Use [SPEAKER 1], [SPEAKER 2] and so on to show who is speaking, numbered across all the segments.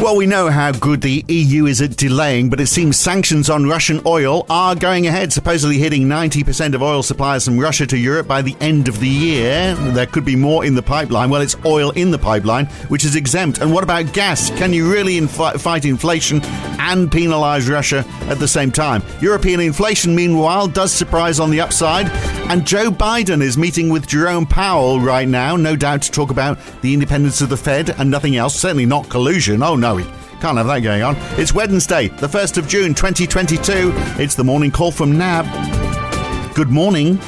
[SPEAKER 1] Well, we know how good the EU is at delaying, but it seems sanctions on Russian oil are going ahead, supposedly hitting 90% of oil supplies from Russia to Europe by the end of the year. There could be more in the pipeline. Well, it's oil in the pipeline, which is exempt. And what about gas? Can you really fight inflation and penalise Russia at the same time? European inflation, meanwhile, does surprise on the upside. And Joe Biden is meeting with Jerome Powell right now, no doubt to talk about the independence of the Fed and nothing else, certainly not collusion. Oh, no. Can't have that going on. It's Wednesday, the 1st of June 2022. It's the morning call from NAB. Good morning.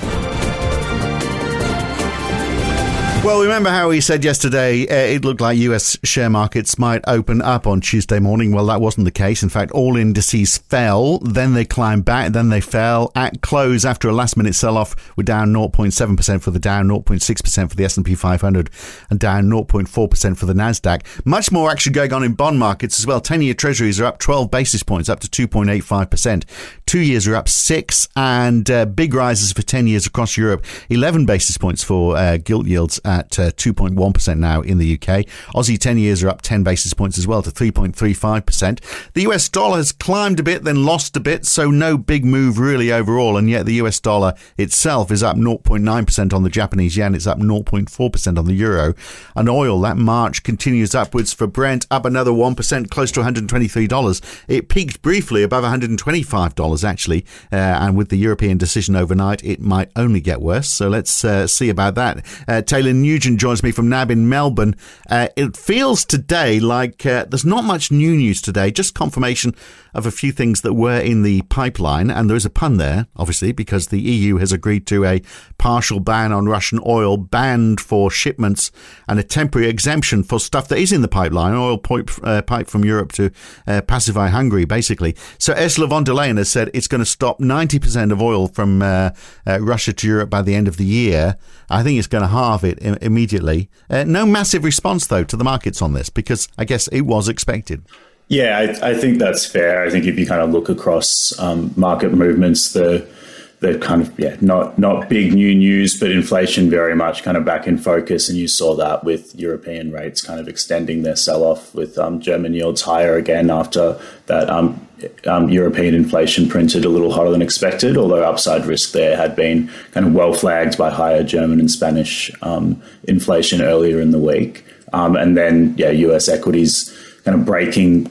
[SPEAKER 1] Well, remember how we said yesterday uh, it looked like US share markets might open up on Tuesday morning? Well, that wasn't the case. In fact, all indices fell, then they climbed back, then they fell. At close, after a last minute sell off, we're down 0.7% for the Dow, 0.6% for the S&P 500, and down 0.4% for the Nasdaq. Much more action going on in bond markets as well. 10-year treasuries are up 12 basis points, up to 2.85%. Two years are up six, and uh, big rises for 10 years across Europe. 11 basis points for uh, gilt yields at uh, 2.1% now in the UK. Aussie 10 years are up 10 basis points as well to 3.35%. The US dollar has climbed a bit, then lost a bit, so no big move really overall. And yet the US dollar itself is up 0.9% on the Japanese yen, it's up 0.4% on the euro. And oil, that march continues upwards for Brent, up another 1%, close to $123. It peaked briefly above $125 actually, uh, and with the European decision overnight, it might only get worse. So let's uh, see about that. Uh, Taylor Nugent joins me from NAB in Melbourne. Uh, it feels today like uh, there's not much new news today, just confirmation of a few things that were in the pipeline. And there is a pun there, obviously, because the EU has agreed to a partial ban on Russian oil, banned for shipments, and a temporary exemption for stuff that is in the pipeline, oil pipe, uh, pipe from Europe to uh, pacify Hungary, basically. So Ursula von der Leyen has said it's going to stop 90% of oil from uh, uh, Russia to Europe by the end of the year. I think it's going to halve it immediately. Uh, no massive response, though, to the markets on this because I guess it was expected.
[SPEAKER 2] Yeah, I, I think that's fair. I think if you kind of look across um, market movements, the the kind of yeah not not big new news, but inflation very much kind of back in focus, and you saw that with European rates kind of extending their sell off, with um, German yields higher again after that um, um, European inflation printed a little hotter than expected. Although upside risk there had been kind of well flagged by higher German and Spanish um, inflation earlier in the week, um, and then yeah, U.S. equities kind of breaking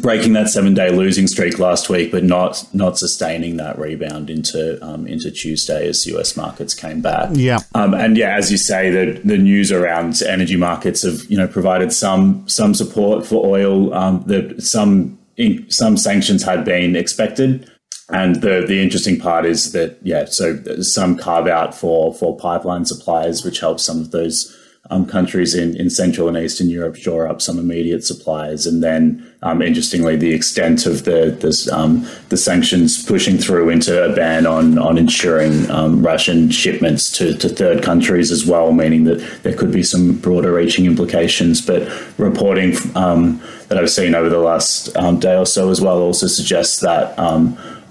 [SPEAKER 2] breaking that seven day losing streak last week, but not not sustaining that rebound into um, into Tuesday as US markets came back.
[SPEAKER 1] Yeah,
[SPEAKER 2] um, and yeah, as you say, the the news around energy markets have you know provided some some support for oil. Um, the some in, some sanctions had been expected. And the the interesting part is that yeah, so some carve out for for pipeline suppliers, which helps some of those um, countries in, in Central and Eastern Europe shore up some immediate supplies, and then um, interestingly, the extent of the um, the sanctions pushing through into a ban on on ensuring um, Russian shipments to, to third countries as well, meaning that there could be some broader reaching implications. But reporting um, that I've seen over the last um, day or so as well also suggests that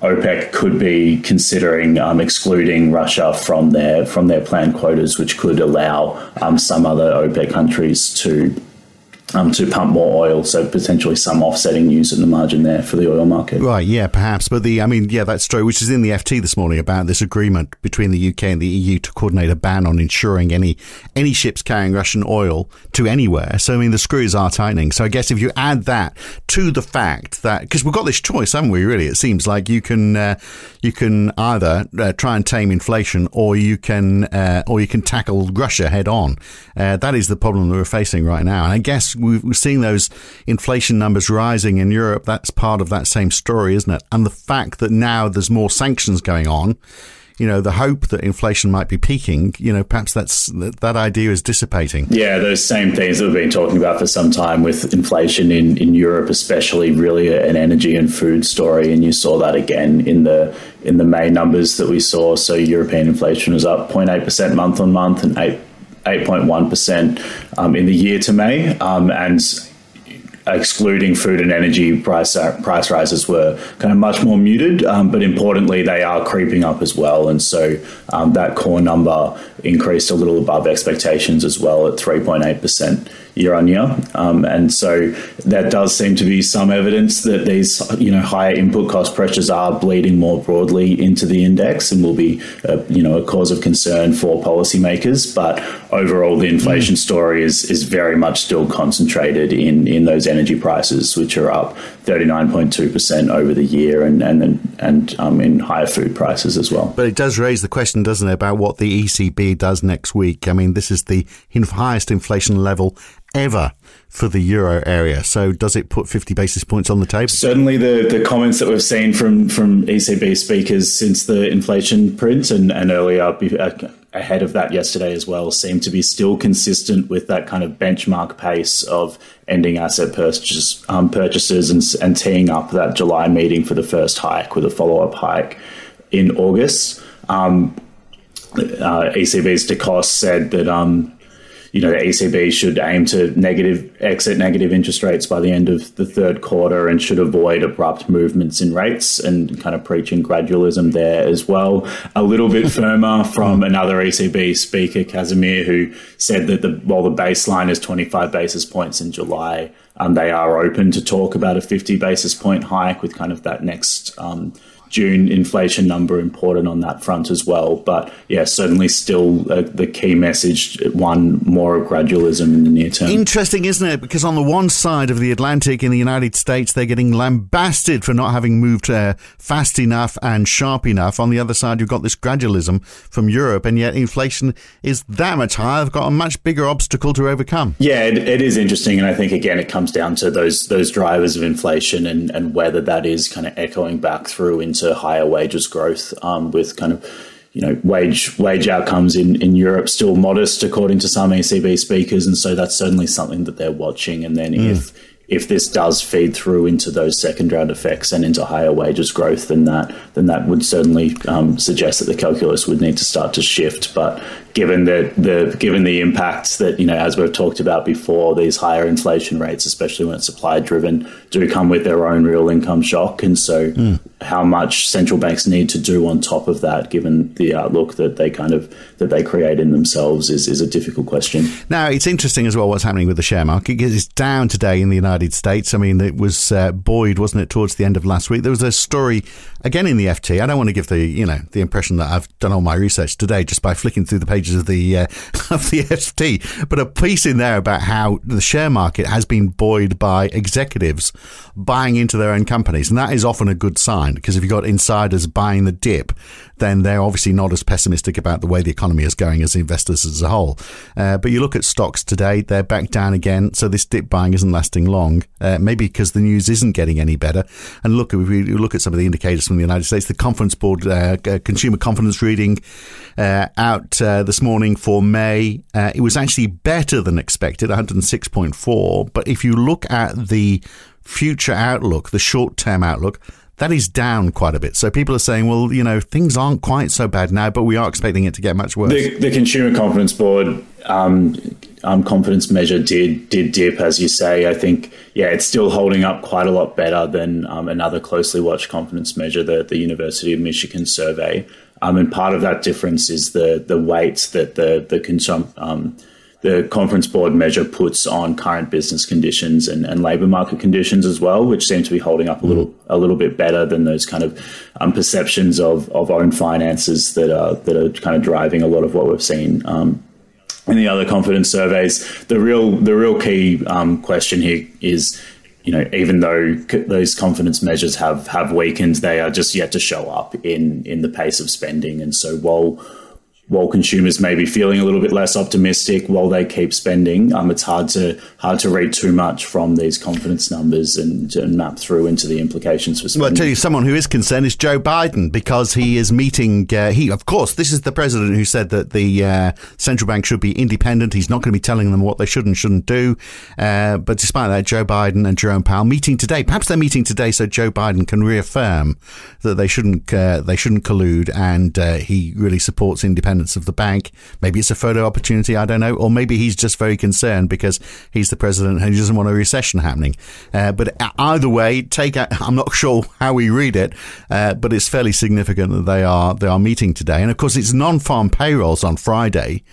[SPEAKER 2] OPEC could be considering um, excluding Russia from their from their planned quotas, which could allow um, some other OPEC countries to um, to pump more oil. So potentially some offsetting news in the margin there for the oil market.
[SPEAKER 1] Right, yeah, perhaps. But the, I mean, yeah, that story, which is in the FT this morning about this agreement between the UK and the EU to coordinate a ban on insuring any any ships carrying Russian oil to anywhere. So I mean, the screws are tightening. So I guess if you add that to the fact that because we've got this choice, haven't we? Really, it seems like you can uh, you can either uh, try and tame inflation or you can uh, or you can tackle Russia head on. Uh, that is the problem that we're facing right now. And I guess we're seeing those inflation numbers rising in Europe. That's part of that same story, isn't it? And the fact that now there's more sanctions going on, you know, the hope that inflation might be peaking, you know, perhaps that's that idea is dissipating.
[SPEAKER 2] Yeah, those same things that we've been talking about for some time with inflation in, in Europe, especially really an energy and food story. And you saw that again in the in the May numbers that we saw. So European inflation was up 0.8% month on month and 8 8.1% um, in the year to May. Um, and excluding food and energy price uh, price rises were kind of much more muted, um, but importantly, they are creeping up as well. And so um, that core number increased a little above expectations as well at 3.8% year on year. Um, and so that does seem to be some evidence that these, you know, higher input cost pressures are bleeding more broadly into the index and will be, uh, you know, a cause of concern for policymakers. But overall, the inflation mm. story is is very much still concentrated in in those energy prices, which are up 39.2% over the year and and and um, in higher food prices as well.
[SPEAKER 1] But it does raise the question, doesn't it, about what the ECB does next week? I mean, this is the highest inflation level ever for the euro area. So does it put 50 basis points on the table?
[SPEAKER 2] Certainly the, the comments that we've seen from, from ECB speakers since the inflation print and, and earlier uh, ahead of that yesterday as well seem to be still consistent with that kind of benchmark pace of ending asset purchase, um, purchases and, and teeing up that July meeting for the first hike with a follow-up hike in August. Um, uh, ECB's de Cos said that um, you know, the ECB should aim to negative exit negative interest rates by the end of the third quarter and should avoid abrupt movements in rates and kind of preaching gradualism there as well. A little bit firmer from another ECB speaker, Kazimir, who said that the while the baseline is 25 basis points in July, um, they are open to talk about a 50 basis point hike with kind of that next um, June inflation number important on that front as well. But yeah, certainly still uh, the key message one more of gradualism in the near term.
[SPEAKER 1] Interesting, isn't it? Because on the one side of the Atlantic in the United States, they're getting lambasted for not having moved uh, fast enough and sharp enough. On the other side, you've got this gradualism from Europe, and yet inflation is that much higher. They've got a much bigger obstacle to overcome.
[SPEAKER 2] Yeah, it, it is interesting, and I think again it comes down to those those drivers of inflation and, and whether that is kind of echoing back through into to higher wages growth um, with kind of you know wage wage outcomes in, in Europe still modest according to some ECB speakers and so that's certainly something that they're watching and then mm. if if this does feed through into those second round effects and into higher wages growth, then that then that would certainly um, suggest that the calculus would need to start to shift. But given the, the given the impacts that you know, as we've talked about before, these higher inflation rates, especially when it's supply driven, do come with their own real income shock, and so mm. how much central banks need to do on top of that, given the outlook that they kind of that they create in themselves, is is a difficult question.
[SPEAKER 1] Now it's interesting as well what's happening with the share market because it's down today in the United States. I mean, it was uh, buoyed, wasn't it, towards the end of last week? There was a story again in the FT. I don't want to give the you know the impression that I've done all my research today just by flicking through the pages of the uh, of the FT, but a piece in there about how the share market has been buoyed by executives buying into their own companies, and that is often a good sign because if you've got insiders buying the dip, then they're obviously not as pessimistic about the way the economy is going as investors as a whole. Uh, but you look at stocks today; they're back down again, so this dip buying isn't lasting long. Uh, maybe because the news isn't getting any better. And look, if we look at some of the indicators from the United States, the Conference Board uh, consumer confidence reading uh, out uh, this morning for May, uh, it was actually better than expected, 106.4. But if you look at the future outlook, the short term outlook, that is down quite a bit. So people are saying, well, you know, things aren't quite so bad now, but we are expecting it to get much worse.
[SPEAKER 2] The, the Consumer Confidence Board um, um, confidence measure did did dip, as you say. I think, yeah, it's still holding up quite a lot better than um, another closely watched confidence measure, the, the University of Michigan survey. Um, and part of that difference is the the weight that the the consum- um, the conference board measure puts on current business conditions and, and labour market conditions as well, which seem to be holding up a little a little bit better than those kind of um, perceptions of, of own finances that are that are kind of driving a lot of what we've seen um, in the other confidence surveys. The real the real key um, question here is you know, even though those confidence measures have have weakened, they are just yet to show up in in the pace of spending. And so while while consumers may be feeling a little bit less optimistic while they keep spending, um, it's hard to hard to read too much from these confidence numbers and, and map through into the implications for spending.
[SPEAKER 1] Well, I tell you, someone who is concerned is Joe Biden because he is meeting. Uh, he, of course, this is the president who said that the uh, central bank should be independent. He's not going to be telling them what they should and shouldn't do. Uh, but despite that, Joe Biden and Jerome Powell meeting today. Perhaps they're meeting today so Joe Biden can reaffirm that they shouldn't uh, they shouldn't collude, and uh, he really supports independence of the bank. Maybe it's a photo opportunity, I don't know. Or maybe he's just very concerned because he's the president and he doesn't want a recession happening. Uh, but either way, take I'm not sure how we read it, uh, but it's fairly significant that they are they are meeting today. And of course, it's non-farm payrolls on Friday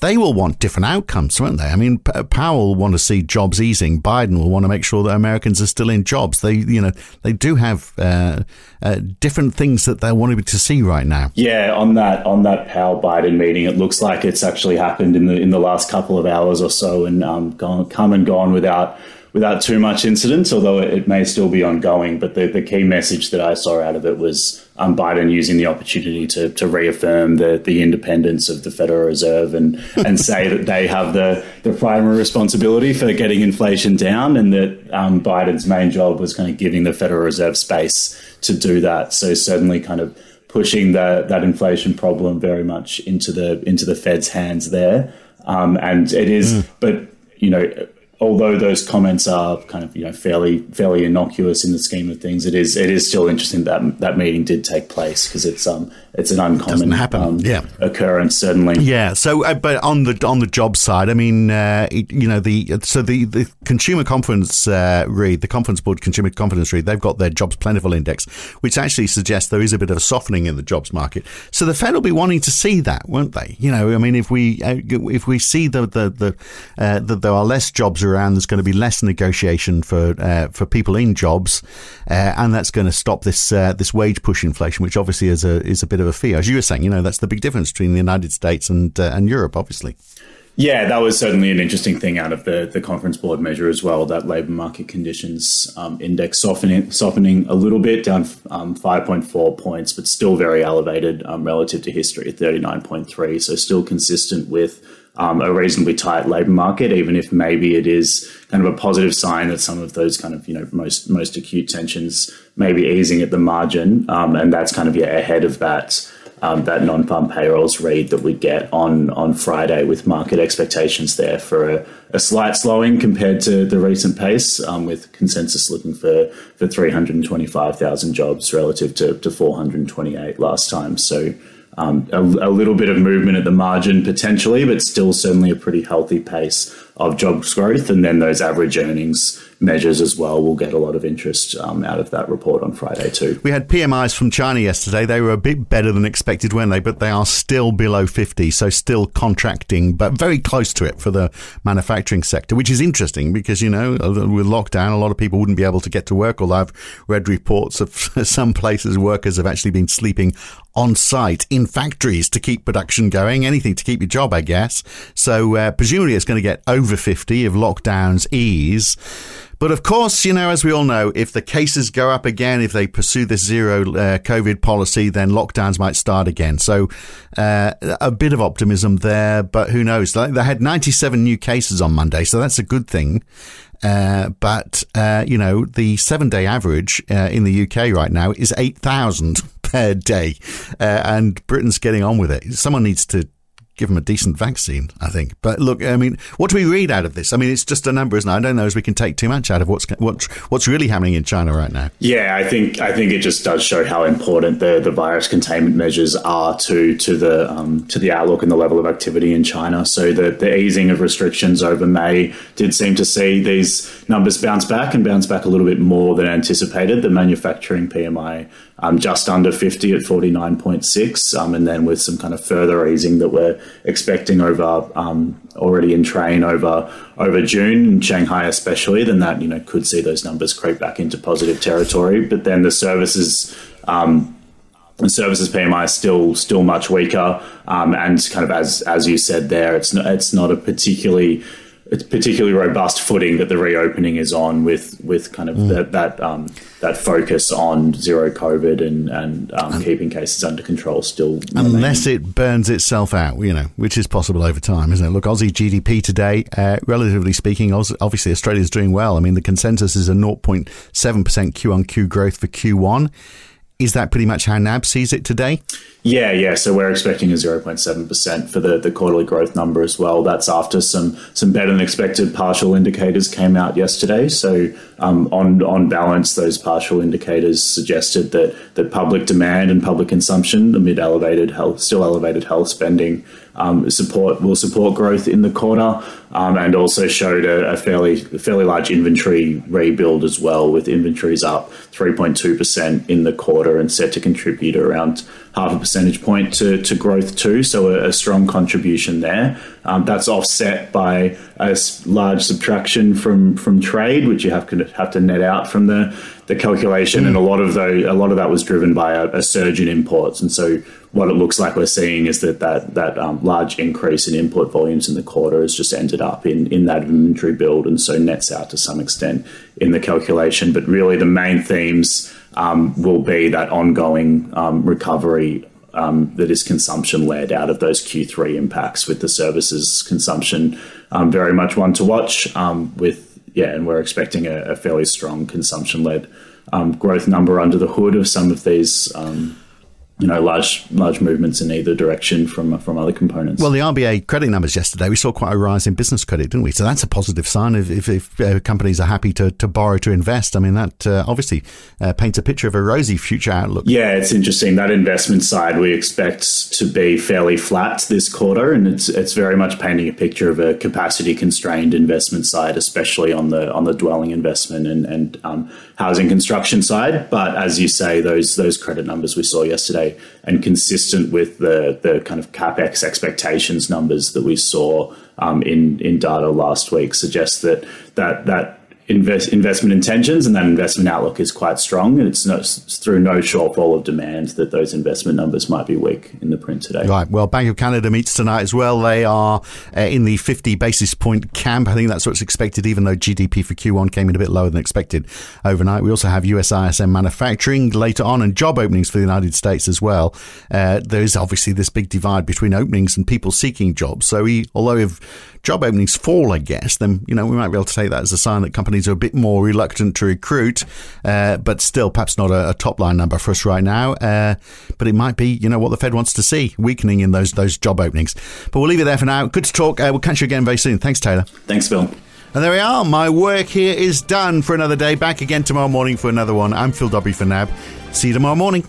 [SPEAKER 1] they will want different outcomes, won't they? I mean, P- Powell will want to see jobs easing. Biden will want to make sure that Americans are still in jobs. They, you know, they do have uh, uh, different things that they're wanting to see right now.
[SPEAKER 2] Yeah, on that on that Powell Biden meeting, it looks like it's actually happened in the in the last couple of hours or so, and um, gone, come and gone without without too much incident, although it may still be ongoing. But the, the key message that I saw out of it was um, Biden using the opportunity to, to reaffirm the, the independence of the Federal Reserve and, and say that they have the, the primary responsibility for getting inflation down and that um, Biden's main job was kind of giving the Federal Reserve space to do that. So certainly kind of pushing the, that inflation problem very much into the into the Fed's hands there. Um, and it is, mm. but you know, although those comments are kind of you know fairly fairly innocuous in the scheme of things, it is it is still interesting that that meeting did take place because it's um it's an uncommon um, yeah. occurrence certainly.
[SPEAKER 1] Yeah. So, uh, but on the on the job side, I mean, uh, you know, the so the the consumer confidence uh, read, the conference board consumer confidence read, they've got their jobs plentiful index, which actually suggests there is a bit of a softening in the jobs market. So the Fed will be wanting to see that, won't they? You know, I mean, if we uh, if we see the the the uh, that there are less jobs around, there's going to be less negotiation for uh, for people in jobs, and that's going to stop this this wage push inflation, which obviously is a is a bit of a fear. As you were saying, you know, that's the big difference between the United States and uh, and Europe, obviously.
[SPEAKER 2] Yeah, that was certainly an interesting thing out of the, the conference board measure as well. That labour market conditions um, index softening softening a little bit, down um, five point four points, but still very elevated um, relative to history, thirty nine point three. So still consistent with um, a reasonably tight labour market, even if maybe it is kind of a positive sign that some of those kind of you know most most acute tensions may be easing at the margin, um, and that's kind of yeah ahead of that. Um, that non-farm payrolls read that we get on on Friday with market expectations there for a, a slight slowing compared to the recent pace, um, with consensus looking for for 325,000 jobs relative to, to 428 last time. So um, a, a, little bit of movement at the margin potentially, but still certainly a pretty healthy pace of jobs growth. And then those average earnings measures as well will get a lot of interest um, out of that report on Friday too.
[SPEAKER 1] We had PMIs from China yesterday. They were a bit better than expected, weren't they? But they are still below 50, so still contracting, but very close to it for the manufacturing sector, which is interesting because, you know, with lockdown, a lot of people wouldn't be able to get to work, although I've read reports of some places workers have actually been sleeping on site in factories to keep production going, anything to keep your job, I guess. So uh, presumably it's going to get over 50 if lockdowns ease. But of course, you know, as we all know, if the cases go up again, if they pursue this zero uh, COVID policy, then lockdowns might start again. So uh, a bit of optimism there, but who knows? They had 97 new cases on Monday, so that's a good thing. Uh, but, uh, you know, the seven day average uh, in the UK right now is 8,000 per day. Uh, and Britain's getting on with it. Someone needs to give them a decent vaccine, I think. But look, I mean, what do we read out of this? I mean, it's just a number, isn't it? I don't know as we can take too much out of what's what's what's really happening in China right now.
[SPEAKER 2] Yeah, I think I think it just does show how important the, the virus containment measures are to to the um, to the outlook and the level of activity in China. So the the easing of restrictions over May did seem to see these numbers bounce back and bounce back a little bit more than anticipated. The manufacturing PMI um, just under 50 at 49.6, um, and then with some kind of further easing that we're expecting over um, already in train over over June in Shanghai especially, then that you know could see those numbers creep back into positive territory. But then the services. Um, services PMI is still still much weaker, um, and kind of as as you said there, it's not it's not a particularly it's particularly robust footing that the reopening is on with with kind of mm. that that, um, that focus on zero COVID and and um, keeping cases under control still
[SPEAKER 1] unless it burns itself out, you know, which is possible over time, isn't it? Look, Aussie GDP today, uh, relatively speaking, obviously Australia is doing well. I mean, the consensus is a 0.7 percent Q on Q growth for Q1. Is that pretty much how NAB sees it today?
[SPEAKER 2] Yeah, yeah. So we're expecting a 0.7% for the, the quarterly growth number as well. That's after some some better than expected partial indicators came out yesterday. So um, on on balance, those partial indicators suggested that that public demand and public consumption amid elevated health, still elevated health spending, um, support will support growth in the quarter, um, and also showed a, a fairly fairly large inventory rebuild as well, with inventories up 3.2 percent in the quarter and set to contribute around half a percentage point to, to growth too. So a, a strong contribution there. Um, that's offset by a large subtraction from from trade, which you have to have to net out from the the calculation, mm. and a lot of a lot of that was driven by a, a, surge in imports. And so what it looks like we're seeing is that that that um, large increase in import volumes in the quarter has just ended up in in that inventory build, and so nets out to some extent in the calculation. But really, the main themes um, will be that ongoing um, recovery um, that is consumption led out of those Q3 impacts with the services consumption um, very much one to watch um, with yeah, and we're expecting a, a fairly strong consumption led um, growth number under the hood of some of these um, you know large large movements in either direction from from other components.
[SPEAKER 1] Well, the RBA credit numbers yesterday, we saw quite a rise in business credit, didn't we? So that's a positive sign if, if, if uh, companies are happy to, to borrow to invest. I mean, that uh, obviously uh, paints a picture of a rosy future outlook.
[SPEAKER 2] Yeah, it's interesting. That investment side we expect to be fairly flat this quarter, and it's it's very much painting a picture of a capacity constrained investment side, especially on the on the dwelling investment and and um, housing construction side. But as you say, those those credit numbers we saw yesterday and consistent with the the kind of capex expectations numbers that we saw um, in in data last week suggests that that that invest, investment intentions and that investment outlook is quite strong. And it's, no, it's, through no shortfall of demand that those investment numbers might be weak in the print today.
[SPEAKER 1] Right. Well, Bank of Canada meets tonight as well. They are uh, in the 50 basis point camp. I think that's what's expected, even though GDP for Q1 came in a bit lower than expected overnight. We also have US ISM manufacturing later on and job openings for the United States as well. Uh, there's obviously this big divide between openings and people seeking jobs. So, we, although if job openings fall, I guess, then, you know, we might be able to take that as a sign that companies are a bit more reluctant to recruit, uh, but still perhaps not a, a, top line number for us right now. Uh, but it might be, you know, what the Fed wants to see, weakening in those, those job openings. But we'll leave it there for now. Good to talk. Uh, we'll catch you again very soon. Thanks, Taylor.
[SPEAKER 2] Thanks, Phil.
[SPEAKER 1] And there we are. My work here is done for another day. Back again tomorrow morning for another one. I'm Phil Dobbie for NAB. See you tomorrow morning.